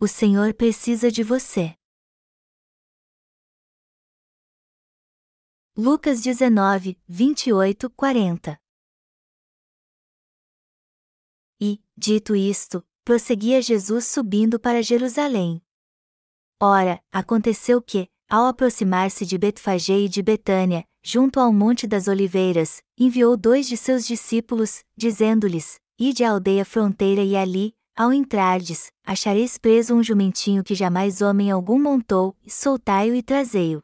o Senhor precisa de você. Lucas 19, 28, 40 E, dito isto, prosseguia Jesus subindo para Jerusalém. Ora, aconteceu que, ao aproximar-se de Betfagé e de Betânia, junto ao Monte das Oliveiras, enviou dois de seus discípulos, dizendo-lhes: Ide à aldeia fronteira e ali, ao entrardes, achareis preso um jumentinho que jamais homem algum montou, e soltai-o e trazei-o.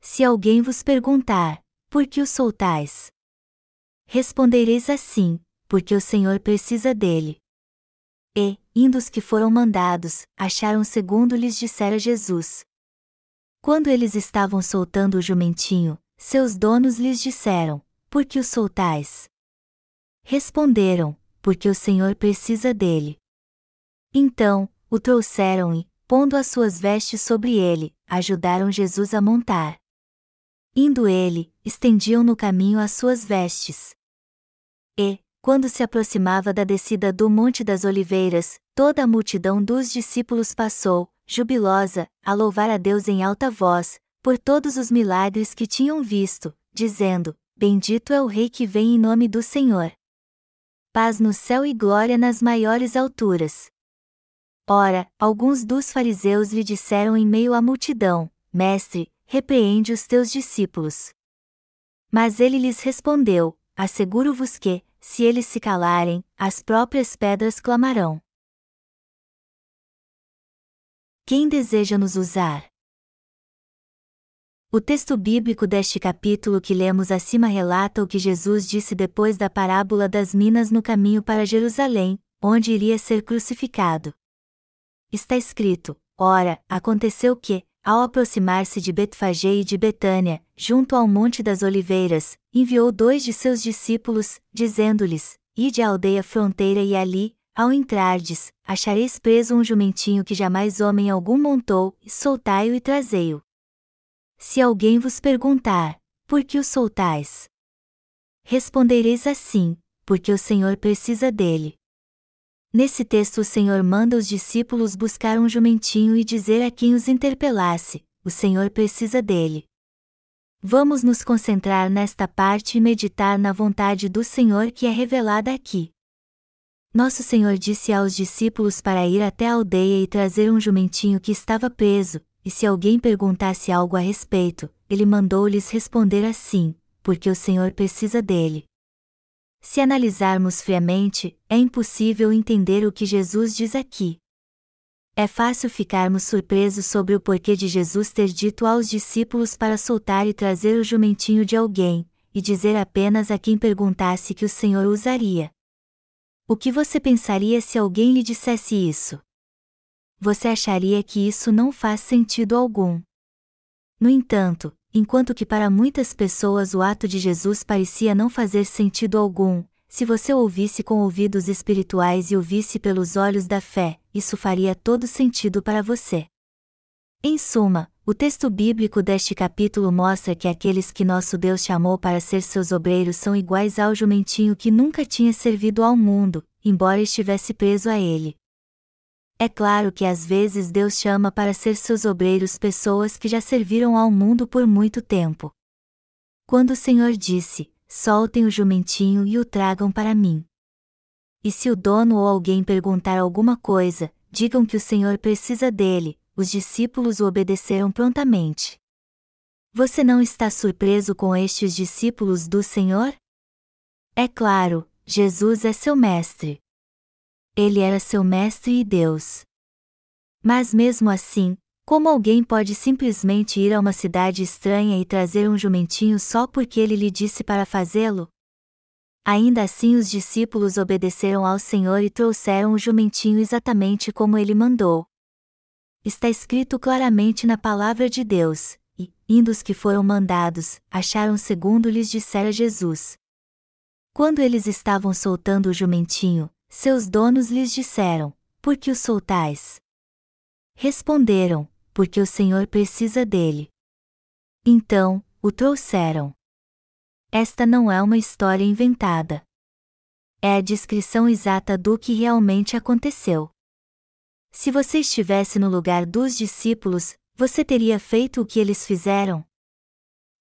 Se alguém vos perguntar, por que o soltais? Respondereis assim, porque o Senhor precisa dele. E, indo os que foram mandados, acharam segundo lhes dissera Jesus. Quando eles estavam soltando o jumentinho, seus donos lhes disseram: Por que o soltais? Responderam: Porque o Senhor precisa dele. Então, o trouxeram e, pondo as suas vestes sobre ele, ajudaram Jesus a montar. Indo ele, estendiam no caminho as suas vestes. E, quando se aproximava da descida do Monte das Oliveiras, toda a multidão dos discípulos passou, jubilosa, a louvar a Deus em alta voz, por todos os milagres que tinham visto, dizendo: Bendito é o Rei que vem em nome do Senhor. Paz no céu e glória nas maiores alturas. Ora, alguns dos fariseus lhe disseram em meio à multidão: Mestre, repreende os teus discípulos. Mas ele lhes respondeu: Asseguro-vos que, se eles se calarem, as próprias pedras clamarão. Quem deseja nos usar? O texto bíblico deste capítulo que lemos acima relata o que Jesus disse depois da parábola das minas no caminho para Jerusalém, onde iria ser crucificado. Está escrito: Ora, aconteceu que, ao aproximar-se de Betfagé e de Betânia, junto ao Monte das Oliveiras, enviou dois de seus discípulos, dizendo-lhes: Ide à aldeia fronteira e ali, ao entrardes, achareis preso um jumentinho que jamais homem algum montou, soltai-o e trazei-o. Se alguém vos perguntar, por que o soltais? Respondereis assim, porque o Senhor precisa dele. Nesse texto o Senhor manda os discípulos buscar um jumentinho e dizer a quem os interpelasse: o Senhor precisa dele. Vamos nos concentrar nesta parte e meditar na vontade do Senhor que é revelada aqui. Nosso Senhor disse aos discípulos para ir até a aldeia e trazer um jumentinho que estava preso, e se alguém perguntasse algo a respeito, ele mandou-lhes responder assim: porque o Senhor precisa dele. Se analisarmos friamente, é impossível entender o que Jesus diz aqui. É fácil ficarmos surpresos sobre o porquê de Jesus ter dito aos discípulos para soltar e trazer o jumentinho de alguém, e dizer apenas a quem perguntasse que o Senhor usaria. O que você pensaria se alguém lhe dissesse isso? Você acharia que isso não faz sentido algum. No entanto, Enquanto que para muitas pessoas o ato de Jesus parecia não fazer sentido algum, se você ouvisse com ouvidos espirituais e ouvisse pelos olhos da fé, isso faria todo sentido para você. Em suma, o texto bíblico deste capítulo mostra que aqueles que nosso Deus chamou para ser seus obreiros são iguais ao jumentinho que nunca tinha servido ao mundo, embora estivesse preso a ele. É claro que às vezes Deus chama para ser seus obreiros pessoas que já serviram ao mundo por muito tempo. Quando o Senhor disse: Soltem o jumentinho e o tragam para mim. E se o dono ou alguém perguntar alguma coisa, digam que o Senhor precisa dele, os discípulos o obedeceram prontamente. Você não está surpreso com estes discípulos do Senhor? É claro, Jesus é seu mestre ele era seu mestre e Deus. Mas mesmo assim, como alguém pode simplesmente ir a uma cidade estranha e trazer um jumentinho só porque ele lhe disse para fazê-lo? Ainda assim, os discípulos obedeceram ao Senhor e trouxeram o jumentinho exatamente como ele mandou. Está escrito claramente na palavra de Deus: E, indo os que foram mandados, acharam segundo lhes dissera Jesus. Quando eles estavam soltando o jumentinho, seus donos lhes disseram: Por que o soltais? Responderam: Porque o Senhor precisa dele. Então, o trouxeram. Esta não é uma história inventada. É a descrição exata do que realmente aconteceu. Se você estivesse no lugar dos discípulos, você teria feito o que eles fizeram?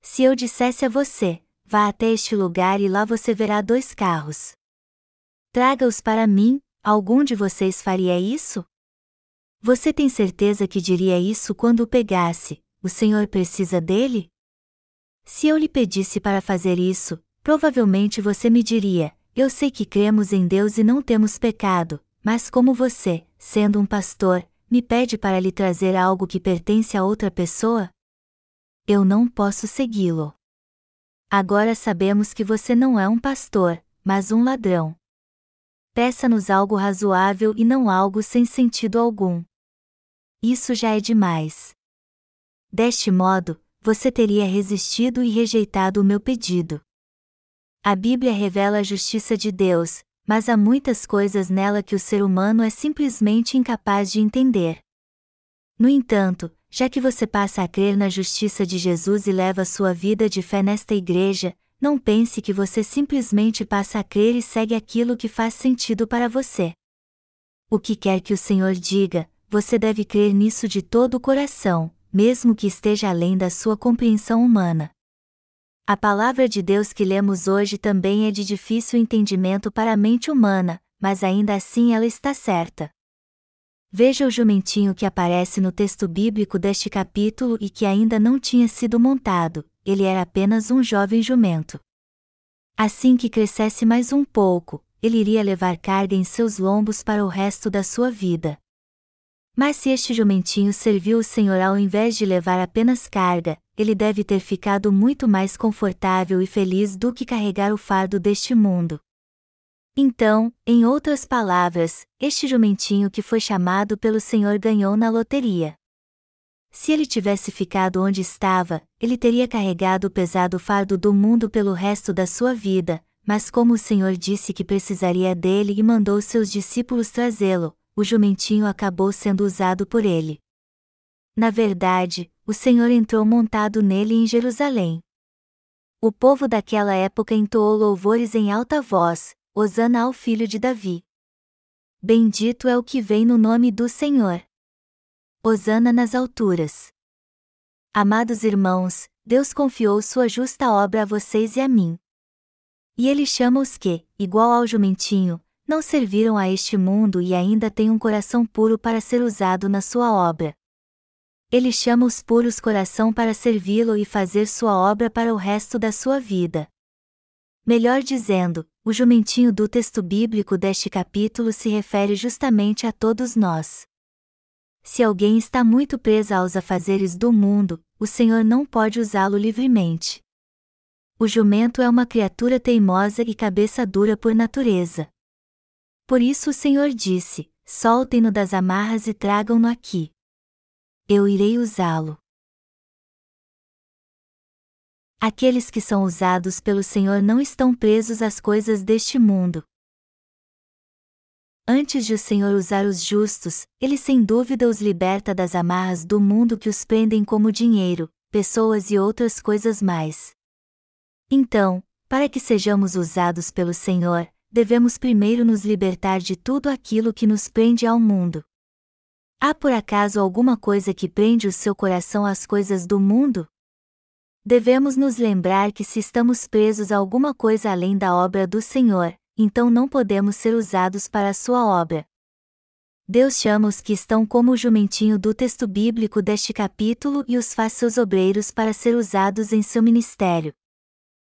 Se eu dissesse a você, vá até este lugar e lá você verá dois carros. Traga-os para mim, algum de vocês faria isso? Você tem certeza que diria isso quando o pegasse, o Senhor precisa dele? Se eu lhe pedisse para fazer isso, provavelmente você me diria: Eu sei que cremos em Deus e não temos pecado, mas como você, sendo um pastor, me pede para lhe trazer algo que pertence a outra pessoa? Eu não posso segui-lo. Agora sabemos que você não é um pastor, mas um ladrão. Peça-nos algo razoável e não algo sem sentido algum. Isso já é demais. Deste modo, você teria resistido e rejeitado o meu pedido. A Bíblia revela a justiça de Deus, mas há muitas coisas nela que o ser humano é simplesmente incapaz de entender. No entanto, já que você passa a crer na justiça de Jesus e leva sua vida de fé nesta igreja, não pense que você simplesmente passa a crer e segue aquilo que faz sentido para você. O que quer que o Senhor diga, você deve crer nisso de todo o coração, mesmo que esteja além da sua compreensão humana. A palavra de Deus que lemos hoje também é de difícil entendimento para a mente humana, mas ainda assim ela está certa. Veja o jumentinho que aparece no texto bíblico deste capítulo e que ainda não tinha sido montado, ele era apenas um jovem jumento. Assim que crescesse mais um pouco, ele iria levar carga em seus lombos para o resto da sua vida. Mas se este jumentinho serviu o Senhor ao invés de levar apenas carga, ele deve ter ficado muito mais confortável e feliz do que carregar o fardo deste mundo. Então, em outras palavras, este jumentinho que foi chamado pelo Senhor ganhou na loteria. Se ele tivesse ficado onde estava, ele teria carregado o pesado fardo do mundo pelo resto da sua vida, mas como o Senhor disse que precisaria dele e mandou seus discípulos trazê-lo, o jumentinho acabou sendo usado por ele. Na verdade, o Senhor entrou montado nele em Jerusalém. O povo daquela época entoou louvores em alta voz: Hosana ao filho de Davi. Bendito é o que vem no nome do Senhor. Hosana nas alturas. Amados irmãos, Deus confiou sua justa obra a vocês e a mim. E ele chama os que, igual ao jumentinho, não serviram a este mundo e ainda têm um coração puro para ser usado na sua obra. Ele chama os puros coração para servi-lo e fazer sua obra para o resto da sua vida. Melhor dizendo, o jumentinho do texto bíblico deste capítulo se refere justamente a todos nós. Se alguém está muito preso aos afazeres do mundo, o Senhor não pode usá-lo livremente. O jumento é uma criatura teimosa e cabeça dura por natureza. Por isso o Senhor disse: Soltem-no das amarras e tragam-no aqui eu irei usá-lo. Aqueles que são usados pelo Senhor não estão presos às coisas deste mundo. Antes de o Senhor usar os justos, ele sem dúvida os liberta das amarras do mundo que os prendem como dinheiro, pessoas e outras coisas mais. Então, para que sejamos usados pelo Senhor, devemos primeiro nos libertar de tudo aquilo que nos prende ao mundo. Há por acaso alguma coisa que prende o seu coração às coisas do mundo? Devemos nos lembrar que se estamos presos a alguma coisa além da obra do Senhor, então não podemos ser usados para a sua obra. Deus chama os que estão como o jumentinho do texto bíblico deste capítulo e os faz seus obreiros para ser usados em seu ministério.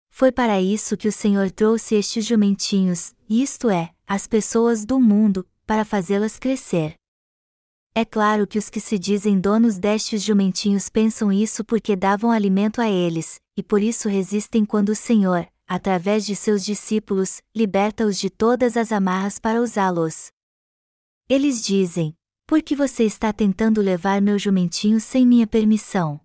Foi para isso que o Senhor trouxe estes jumentinhos, isto é, as pessoas do mundo, para fazê-las crescer. É claro que os que se dizem donos destes jumentinhos pensam isso porque davam alimento a eles, e por isso resistem quando o Senhor, através de seus discípulos, liberta-os de todas as amarras para usá-los. Eles dizem: Por que você está tentando levar meu jumentinho sem minha permissão?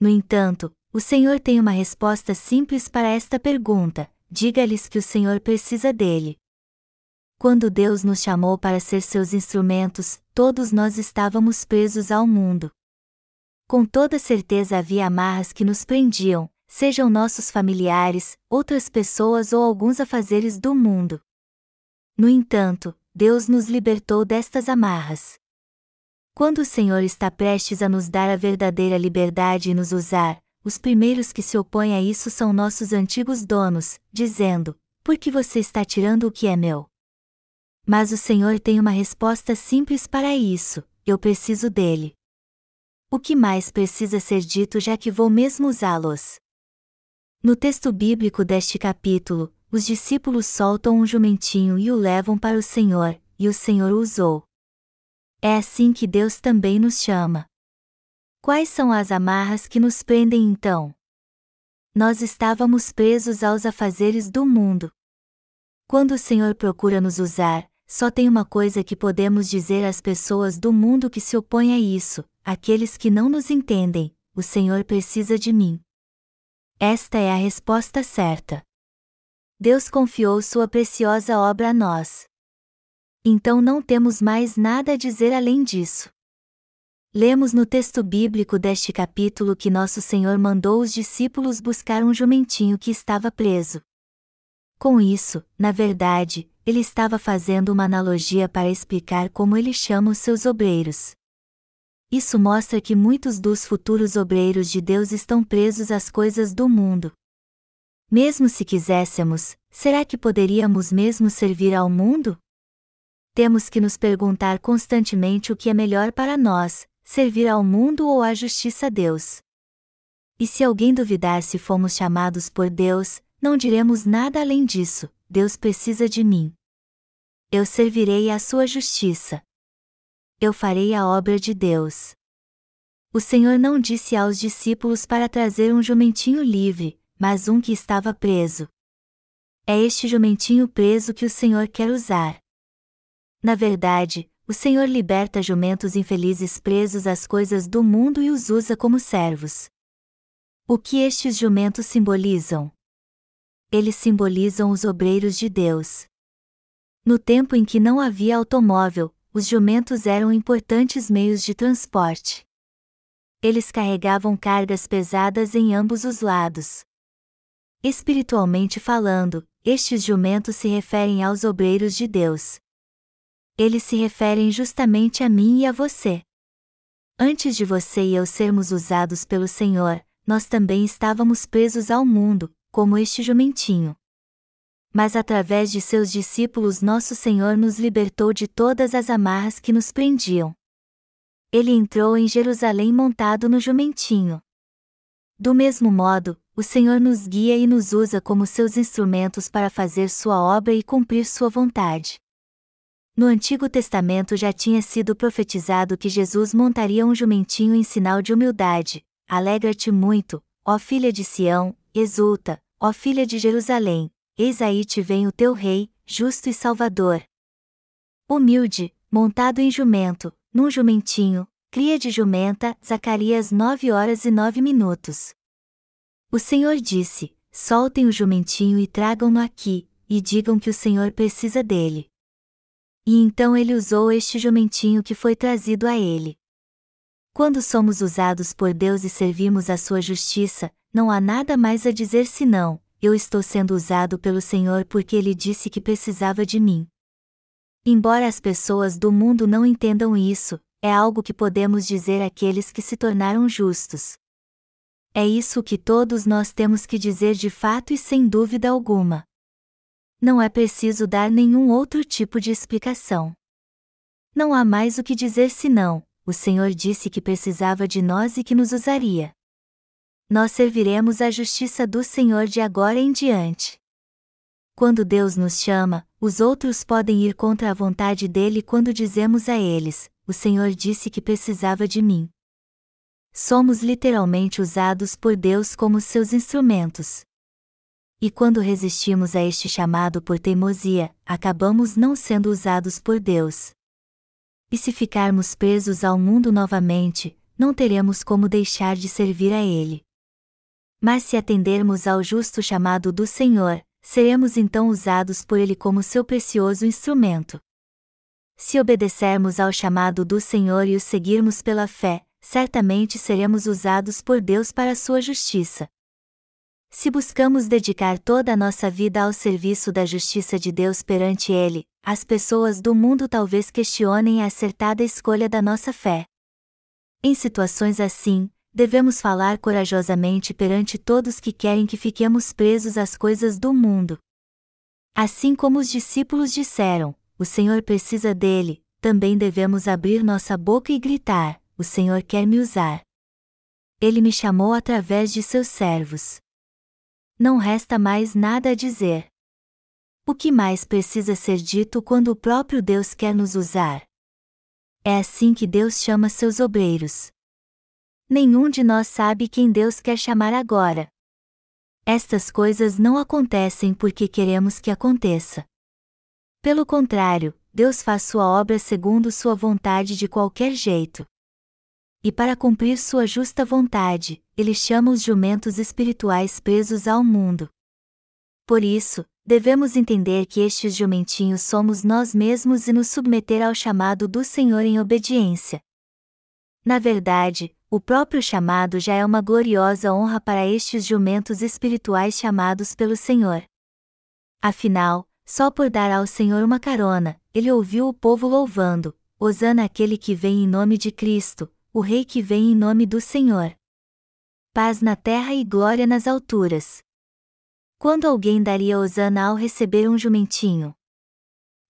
No entanto, o Senhor tem uma resposta simples para esta pergunta: diga-lhes que o Senhor precisa dele. Quando Deus nos chamou para ser seus instrumentos, todos nós estávamos presos ao mundo. Com toda certeza havia amarras que nos prendiam, sejam nossos familiares, outras pessoas ou alguns afazeres do mundo. No entanto, Deus nos libertou destas amarras. Quando o Senhor está prestes a nos dar a verdadeira liberdade e nos usar, os primeiros que se opõem a isso são nossos antigos donos, dizendo: Por que você está tirando o que é meu? Mas o Senhor tem uma resposta simples para isso: eu preciso dele. O que mais precisa ser dito já que vou mesmo usá-los? No texto bíblico deste capítulo, os discípulos soltam um jumentinho e o levam para o Senhor, e o Senhor o usou. É assim que Deus também nos chama. Quais são as amarras que nos prendem então? Nós estávamos presos aos afazeres do mundo. Quando o Senhor procura nos usar, só tem uma coisa que podemos dizer às pessoas do mundo que se opõem a isso, aqueles que não nos entendem: o Senhor precisa de mim. Esta é a resposta certa. Deus confiou sua preciosa obra a nós. Então não temos mais nada a dizer além disso. Lemos no texto bíblico deste capítulo que nosso Senhor mandou os discípulos buscar um jumentinho que estava preso. Com isso, na verdade, ele estava fazendo uma analogia para explicar como ele chama os seus obreiros. Isso mostra que muitos dos futuros obreiros de Deus estão presos às coisas do mundo. Mesmo se quiséssemos, será que poderíamos mesmo servir ao mundo? temos que nos perguntar constantemente o que é melhor para nós, servir ao mundo ou à justiça a Deus. E se alguém duvidar se fomos chamados por Deus, não diremos nada além disso: Deus precisa de mim. Eu servirei à sua justiça. Eu farei a obra de Deus. O Senhor não disse aos discípulos para trazer um jumentinho livre, mas um que estava preso. É este jumentinho preso que o Senhor quer usar. Na verdade, o Senhor liberta jumentos infelizes presos às coisas do mundo e os usa como servos. O que estes jumentos simbolizam? Eles simbolizam os obreiros de Deus. No tempo em que não havia automóvel, os jumentos eram importantes meios de transporte. Eles carregavam cargas pesadas em ambos os lados. Espiritualmente falando, estes jumentos se referem aos obreiros de Deus eles se referem justamente a mim e a você. Antes de você e eu sermos usados pelo Senhor, nós também estávamos presos ao mundo, como este jumentinho. Mas através de seus discípulos, nosso Senhor nos libertou de todas as amarras que nos prendiam. Ele entrou em Jerusalém montado no jumentinho. Do mesmo modo, o Senhor nos guia e nos usa como seus instrumentos para fazer sua obra e cumprir sua vontade. No Antigo Testamento já tinha sido profetizado que Jesus montaria um jumentinho em sinal de humildade. Alegra-te muito, ó filha de Sião, exulta, ó filha de Jerusalém, eis aí te vem o teu rei, justo e salvador. Humilde, montado em jumento, num jumentinho, cria de jumenta, Zacarias 9 horas e 9 minutos. O Senhor disse: Soltem o jumentinho e tragam-no aqui, e digam que o Senhor precisa dele. E então ele usou este jumentinho que foi trazido a ele. Quando somos usados por Deus e servimos a sua justiça, não há nada mais a dizer senão: eu estou sendo usado pelo Senhor porque ele disse que precisava de mim. Embora as pessoas do mundo não entendam isso, é algo que podemos dizer àqueles que se tornaram justos. É isso que todos nós temos que dizer de fato e sem dúvida alguma não é preciso dar nenhum outro tipo de explicação. Não há mais o que dizer senão: o Senhor disse que precisava de nós e que nos usaria. Nós serviremos a justiça do Senhor de agora em diante. Quando Deus nos chama, os outros podem ir contra a vontade dele quando dizemos a eles: O Senhor disse que precisava de mim. Somos literalmente usados por Deus como seus instrumentos. E quando resistimos a este chamado por teimosia, acabamos não sendo usados por Deus. E se ficarmos presos ao mundo novamente, não teremos como deixar de servir a Ele. Mas se atendermos ao justo chamado do Senhor, seremos então usados por Ele como seu precioso instrumento. Se obedecermos ao chamado do Senhor e o seguirmos pela fé, certamente seremos usados por Deus para a sua justiça. Se buscamos dedicar toda a nossa vida ao serviço da justiça de Deus perante Ele, as pessoas do mundo talvez questionem a acertada escolha da nossa fé. Em situações assim, devemos falar corajosamente perante todos que querem que fiquemos presos às coisas do mundo. Assim como os discípulos disseram: O Senhor precisa dele, também devemos abrir nossa boca e gritar: O Senhor quer me usar. Ele me chamou através de seus servos. Não resta mais nada a dizer. O que mais precisa ser dito quando o próprio Deus quer nos usar? É assim que Deus chama seus obreiros. Nenhum de nós sabe quem Deus quer chamar agora. Estas coisas não acontecem porque queremos que aconteça. Pelo contrário, Deus faz sua obra segundo sua vontade de qualquer jeito. E para cumprir sua justa vontade, ele chama os jumentos espirituais presos ao mundo. Por isso, devemos entender que estes jumentinhos somos nós mesmos e nos submeter ao chamado do Senhor em obediência. Na verdade, o próprio chamado já é uma gloriosa honra para estes jumentos espirituais chamados pelo Senhor. Afinal, só por dar ao Senhor uma carona, ele ouviu o povo louvando: Hosana aquele que vem em nome de Cristo, o Rei que vem em nome do Senhor. Paz na terra e glória nas alturas. Quando alguém daria Osana ao receber um jumentinho?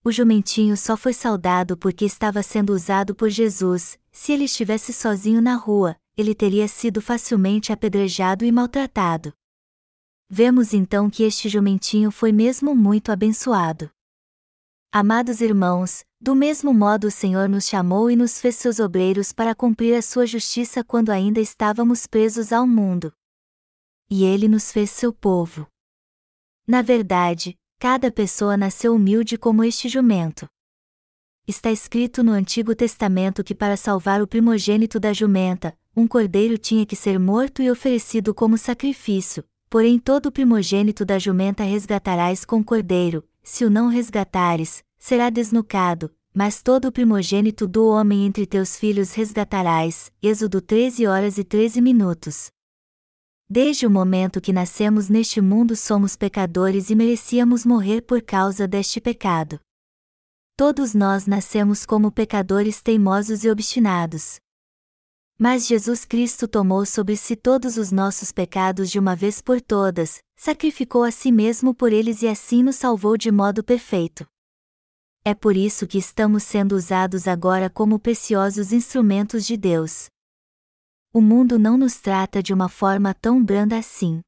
O jumentinho só foi saudado porque estava sendo usado por Jesus, se ele estivesse sozinho na rua, ele teria sido facilmente apedrejado e maltratado. Vemos então que este jumentinho foi mesmo muito abençoado. Amados irmãos, do mesmo modo o Senhor nos chamou e nos fez seus obreiros para cumprir a sua justiça quando ainda estávamos presos ao mundo. E ele nos fez seu povo. Na verdade, cada pessoa nasceu humilde como este jumento. Está escrito no Antigo Testamento que para salvar o primogênito da jumenta, um cordeiro tinha que ser morto e oferecido como sacrifício, porém todo o primogênito da jumenta resgatarás com cordeiro, se o não resgatares, será desnucado, mas todo o primogênito do homem entre teus filhos resgatarás. Êxodo 13 horas e 13 minutos. Desde o momento que nascemos neste mundo somos pecadores e merecíamos morrer por causa deste pecado. Todos nós nascemos como pecadores teimosos e obstinados. Mas Jesus Cristo tomou sobre si todos os nossos pecados de uma vez por todas, sacrificou a si mesmo por eles e assim nos salvou de modo perfeito. É por isso que estamos sendo usados agora como preciosos instrumentos de Deus o mundo não nos trata de uma forma tão branda assim.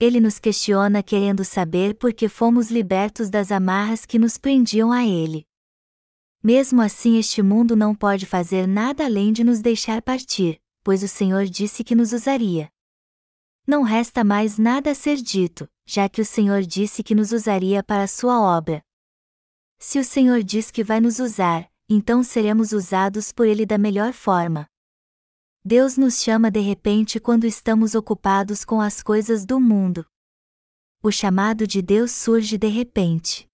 Ele nos questiona querendo saber por que fomos libertos das amarras que nos prendiam a ele. Mesmo assim, este mundo não pode fazer nada além de nos deixar partir, pois o Senhor disse que nos usaria. Não resta mais nada a ser dito, já que o Senhor disse que nos usaria para a sua obra. Se o Senhor diz que vai nos usar, então seremos usados por Ele da melhor forma. Deus nos chama de repente quando estamos ocupados com as coisas do mundo. O chamado de Deus surge de repente.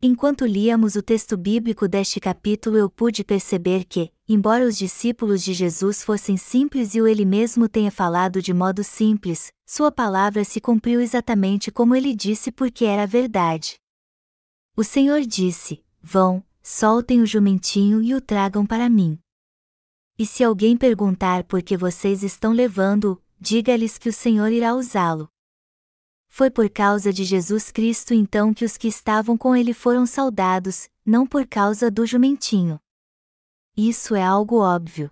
Enquanto líamos o texto bíblico deste capítulo, eu pude perceber que, embora os discípulos de Jesus fossem simples e o ele mesmo tenha falado de modo simples, sua palavra se cumpriu exatamente como ele disse porque era verdade. O Senhor disse: Vão, soltem o jumentinho e o tragam para mim. E se alguém perguntar por que vocês estão levando-o, diga-lhes que o Senhor irá usá-lo. Foi por causa de Jesus Cristo então que os que estavam com ele foram saudados, não por causa do jumentinho. Isso é algo óbvio.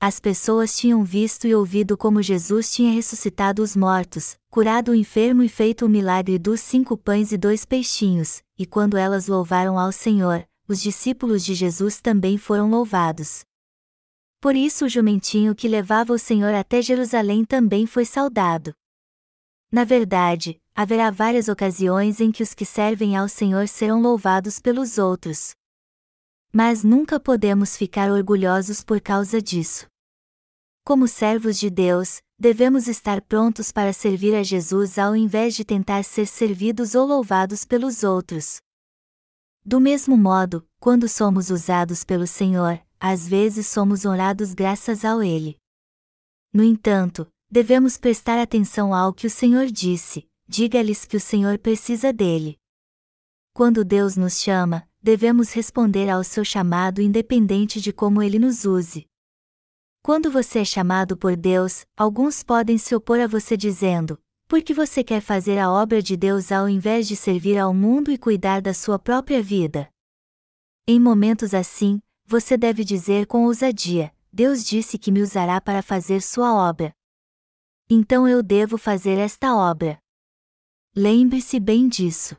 As pessoas tinham visto e ouvido como Jesus tinha ressuscitado os mortos, curado o enfermo e feito o milagre dos cinco pães e dois peixinhos, e quando elas louvaram ao Senhor, os discípulos de Jesus também foram louvados. Por isso o jumentinho que levava o Senhor até Jerusalém também foi saudado. Na verdade, haverá várias ocasiões em que os que servem ao Senhor serão louvados pelos outros. Mas nunca podemos ficar orgulhosos por causa disso. Como servos de Deus, devemos estar prontos para servir a Jesus ao invés de tentar ser servidos ou louvados pelos outros. Do mesmo modo, quando somos usados pelo Senhor, às vezes somos honrados graças ao Ele. No entanto, devemos prestar atenção ao que o Senhor disse: diga-lhes que o Senhor precisa dele. Quando Deus nos chama, devemos responder ao seu chamado independente de como ele nos use. Quando você é chamado por Deus, alguns podem se opor a você dizendo: por que você quer fazer a obra de Deus ao invés de servir ao mundo e cuidar da sua própria vida? Em momentos assim, você deve dizer com ousadia: Deus disse que me usará para fazer sua obra. Então eu devo fazer esta obra. Lembre-se bem disso.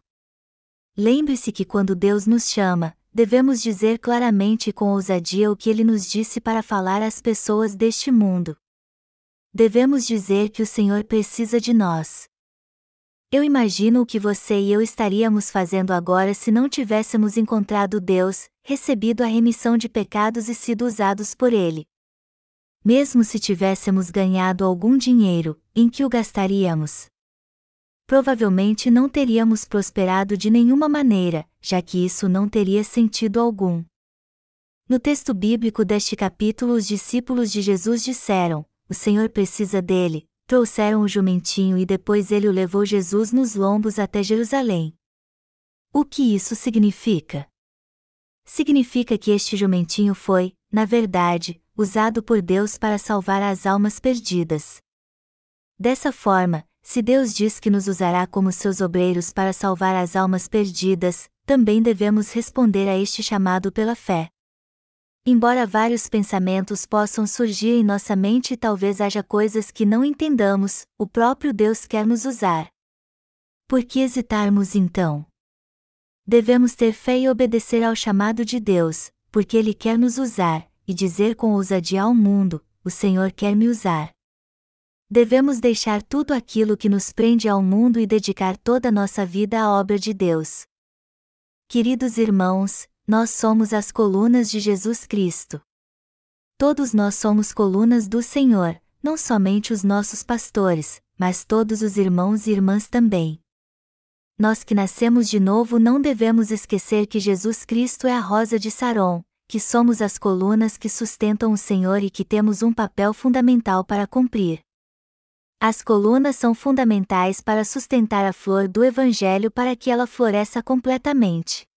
Lembre-se que quando Deus nos chama, devemos dizer claramente e com ousadia o que ele nos disse para falar às pessoas deste mundo. Devemos dizer que o Senhor precisa de nós. Eu imagino o que você e eu estaríamos fazendo agora se não tivéssemos encontrado Deus, recebido a remissão de pecados e sido usados por Ele. Mesmo se tivéssemos ganhado algum dinheiro, em que o gastaríamos? Provavelmente não teríamos prosperado de nenhuma maneira, já que isso não teria sentido algum. No texto bíblico deste capítulo, os discípulos de Jesus disseram: O Senhor precisa dele, trouxeram o jumentinho e depois ele o levou Jesus nos lombos até Jerusalém. O que isso significa? Significa que este jumentinho foi, na verdade, usado por Deus para salvar as almas perdidas. Dessa forma, se Deus diz que nos usará como seus obreiros para salvar as almas perdidas, também devemos responder a este chamado pela fé. Embora vários pensamentos possam surgir em nossa mente e talvez haja coisas que não entendamos, o próprio Deus quer nos usar. Por que hesitarmos então? Devemos ter fé e obedecer ao chamado de Deus, porque Ele quer nos usar, e dizer com ousadia ao mundo: O Senhor quer me usar. Devemos deixar tudo aquilo que nos prende ao mundo e dedicar toda a nossa vida à obra de Deus. Queridos irmãos, nós somos as colunas de Jesus Cristo. Todos nós somos colunas do Senhor, não somente os nossos pastores, mas todos os irmãos e irmãs também. Nós que nascemos de novo não devemos esquecer que Jesus Cristo é a rosa de Saron, que somos as colunas que sustentam o Senhor e que temos um papel fundamental para cumprir. As colunas são fundamentais para sustentar a flor do Evangelho para que ela floresça completamente.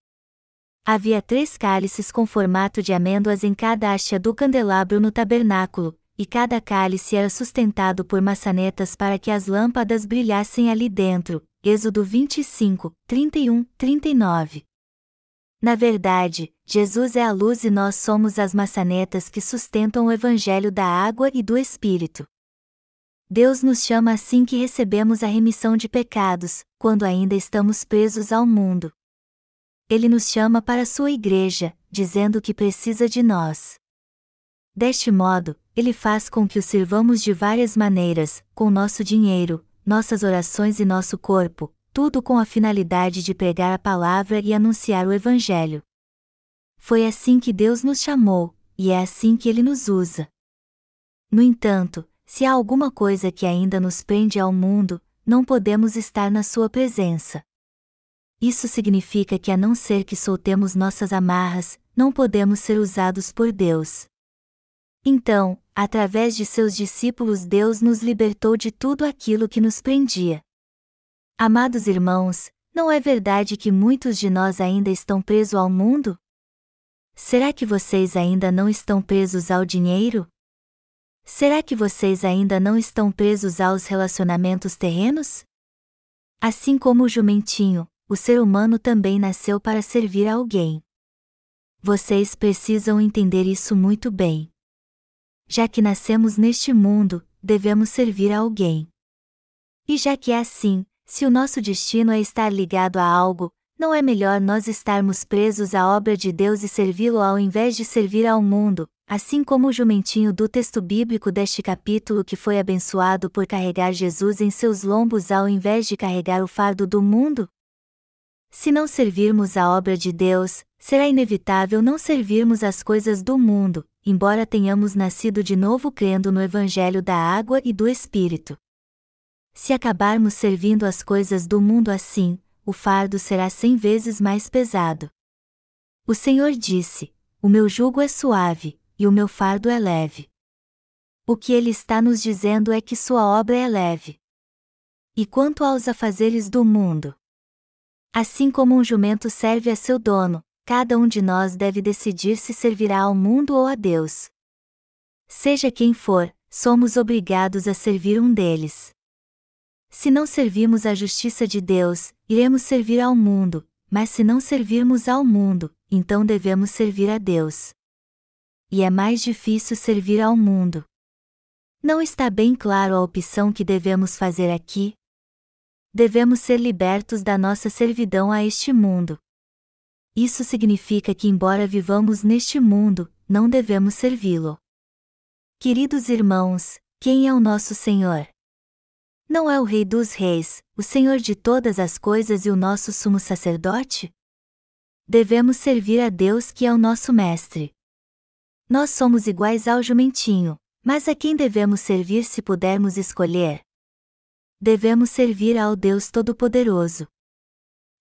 Havia três cálices com formato de amêndoas em cada haste do candelabro no tabernáculo, e cada cálice era sustentado por maçanetas para que as lâmpadas brilhassem ali dentro. Êxodo 25, 31, 39. Na verdade, Jesus é a luz e nós somos as maçanetas que sustentam o Evangelho da água e do Espírito. Deus nos chama assim que recebemos a remissão de pecados, quando ainda estamos presos ao mundo ele nos chama para sua igreja, dizendo que precisa de nós. Deste modo, ele faz com que o sirvamos de várias maneiras, com nosso dinheiro, nossas orações e nosso corpo, tudo com a finalidade de pregar a palavra e anunciar o Evangelho. Foi assim que Deus nos chamou, e é assim que ele nos usa. No entanto, se há alguma coisa que ainda nos prende ao mundo, não podemos estar na sua presença. Isso significa que a não ser que soltemos nossas amarras, não podemos ser usados por Deus. Então, através de seus discípulos, Deus nos libertou de tudo aquilo que nos prendia. Amados irmãos, não é verdade que muitos de nós ainda estão presos ao mundo? Será que vocês ainda não estão presos ao dinheiro? Será que vocês ainda não estão presos aos relacionamentos terrenos? Assim como o jumentinho, o ser humano também nasceu para servir a alguém. Vocês precisam entender isso muito bem. Já que nascemos neste mundo, devemos servir a alguém. E já que é assim, se o nosso destino é estar ligado a algo, não é melhor nós estarmos presos à obra de Deus e servi-lo ao invés de servir ao mundo, assim como o jumentinho do texto bíblico deste capítulo que foi abençoado por carregar Jesus em seus lombos ao invés de carregar o fardo do mundo? Se não servirmos a obra de Deus, será inevitável não servirmos as coisas do mundo, embora tenhamos nascido de novo crendo no Evangelho da água e do Espírito. Se acabarmos servindo as coisas do mundo assim, o fardo será cem vezes mais pesado. O Senhor disse: O meu jugo é suave, e o meu fardo é leve. O que ele está nos dizendo é que sua obra é leve. E quanto aos afazeres do mundo? Assim como um jumento serve a seu dono, cada um de nós deve decidir se servirá ao mundo ou a Deus. Seja quem for, somos obrigados a servir um deles. Se não servirmos a justiça de Deus, iremos servir ao mundo, mas se não servirmos ao mundo, então devemos servir a Deus. E é mais difícil servir ao mundo. Não está bem claro a opção que devemos fazer aqui? Devemos ser libertos da nossa servidão a este mundo. Isso significa que, embora vivamos neste mundo, não devemos servi-lo. Queridos irmãos, quem é o nosso Senhor? Não é o Rei dos Reis, o Senhor de todas as coisas e o nosso sumo sacerdote? Devemos servir a Deus que é o nosso Mestre. Nós somos iguais ao jumentinho, mas a quem devemos servir se pudermos escolher? Devemos servir ao Deus Todo-Poderoso.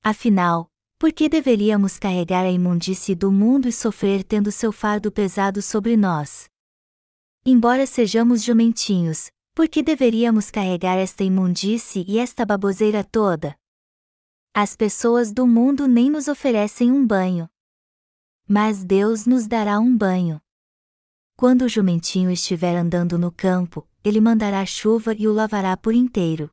Afinal, por que deveríamos carregar a imundície do mundo e sofrer tendo seu fardo pesado sobre nós? Embora sejamos jumentinhos, por que deveríamos carregar esta imundície e esta baboseira toda? As pessoas do mundo nem nos oferecem um banho. Mas Deus nos dará um banho. Quando o jumentinho estiver andando no campo, ele mandará chuva e o lavará por inteiro.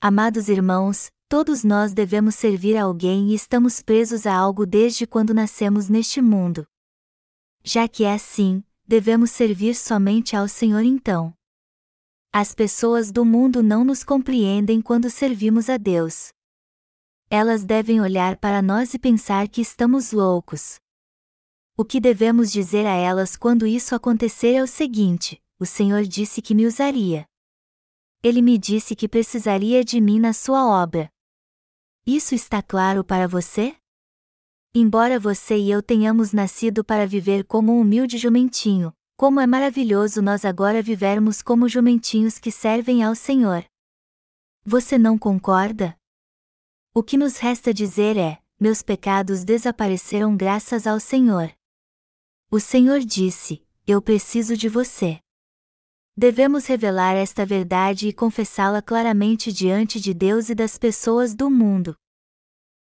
Amados irmãos, todos nós devemos servir a alguém e estamos presos a algo desde quando nascemos neste mundo. Já que é assim, devemos servir somente ao Senhor então. As pessoas do mundo não nos compreendem quando servimos a Deus. Elas devem olhar para nós e pensar que estamos loucos. O que devemos dizer a elas quando isso acontecer é o seguinte: o Senhor disse que me usaria. Ele me disse que precisaria de mim na sua obra. Isso está claro para você? Embora você e eu tenhamos nascido para viver como um humilde jumentinho, como é maravilhoso nós agora vivermos como jumentinhos que servem ao Senhor. Você não concorda? O que nos resta dizer é: meus pecados desapareceram graças ao Senhor. O Senhor disse: Eu preciso de você. Devemos revelar esta verdade e confessá-la claramente diante de Deus e das pessoas do mundo.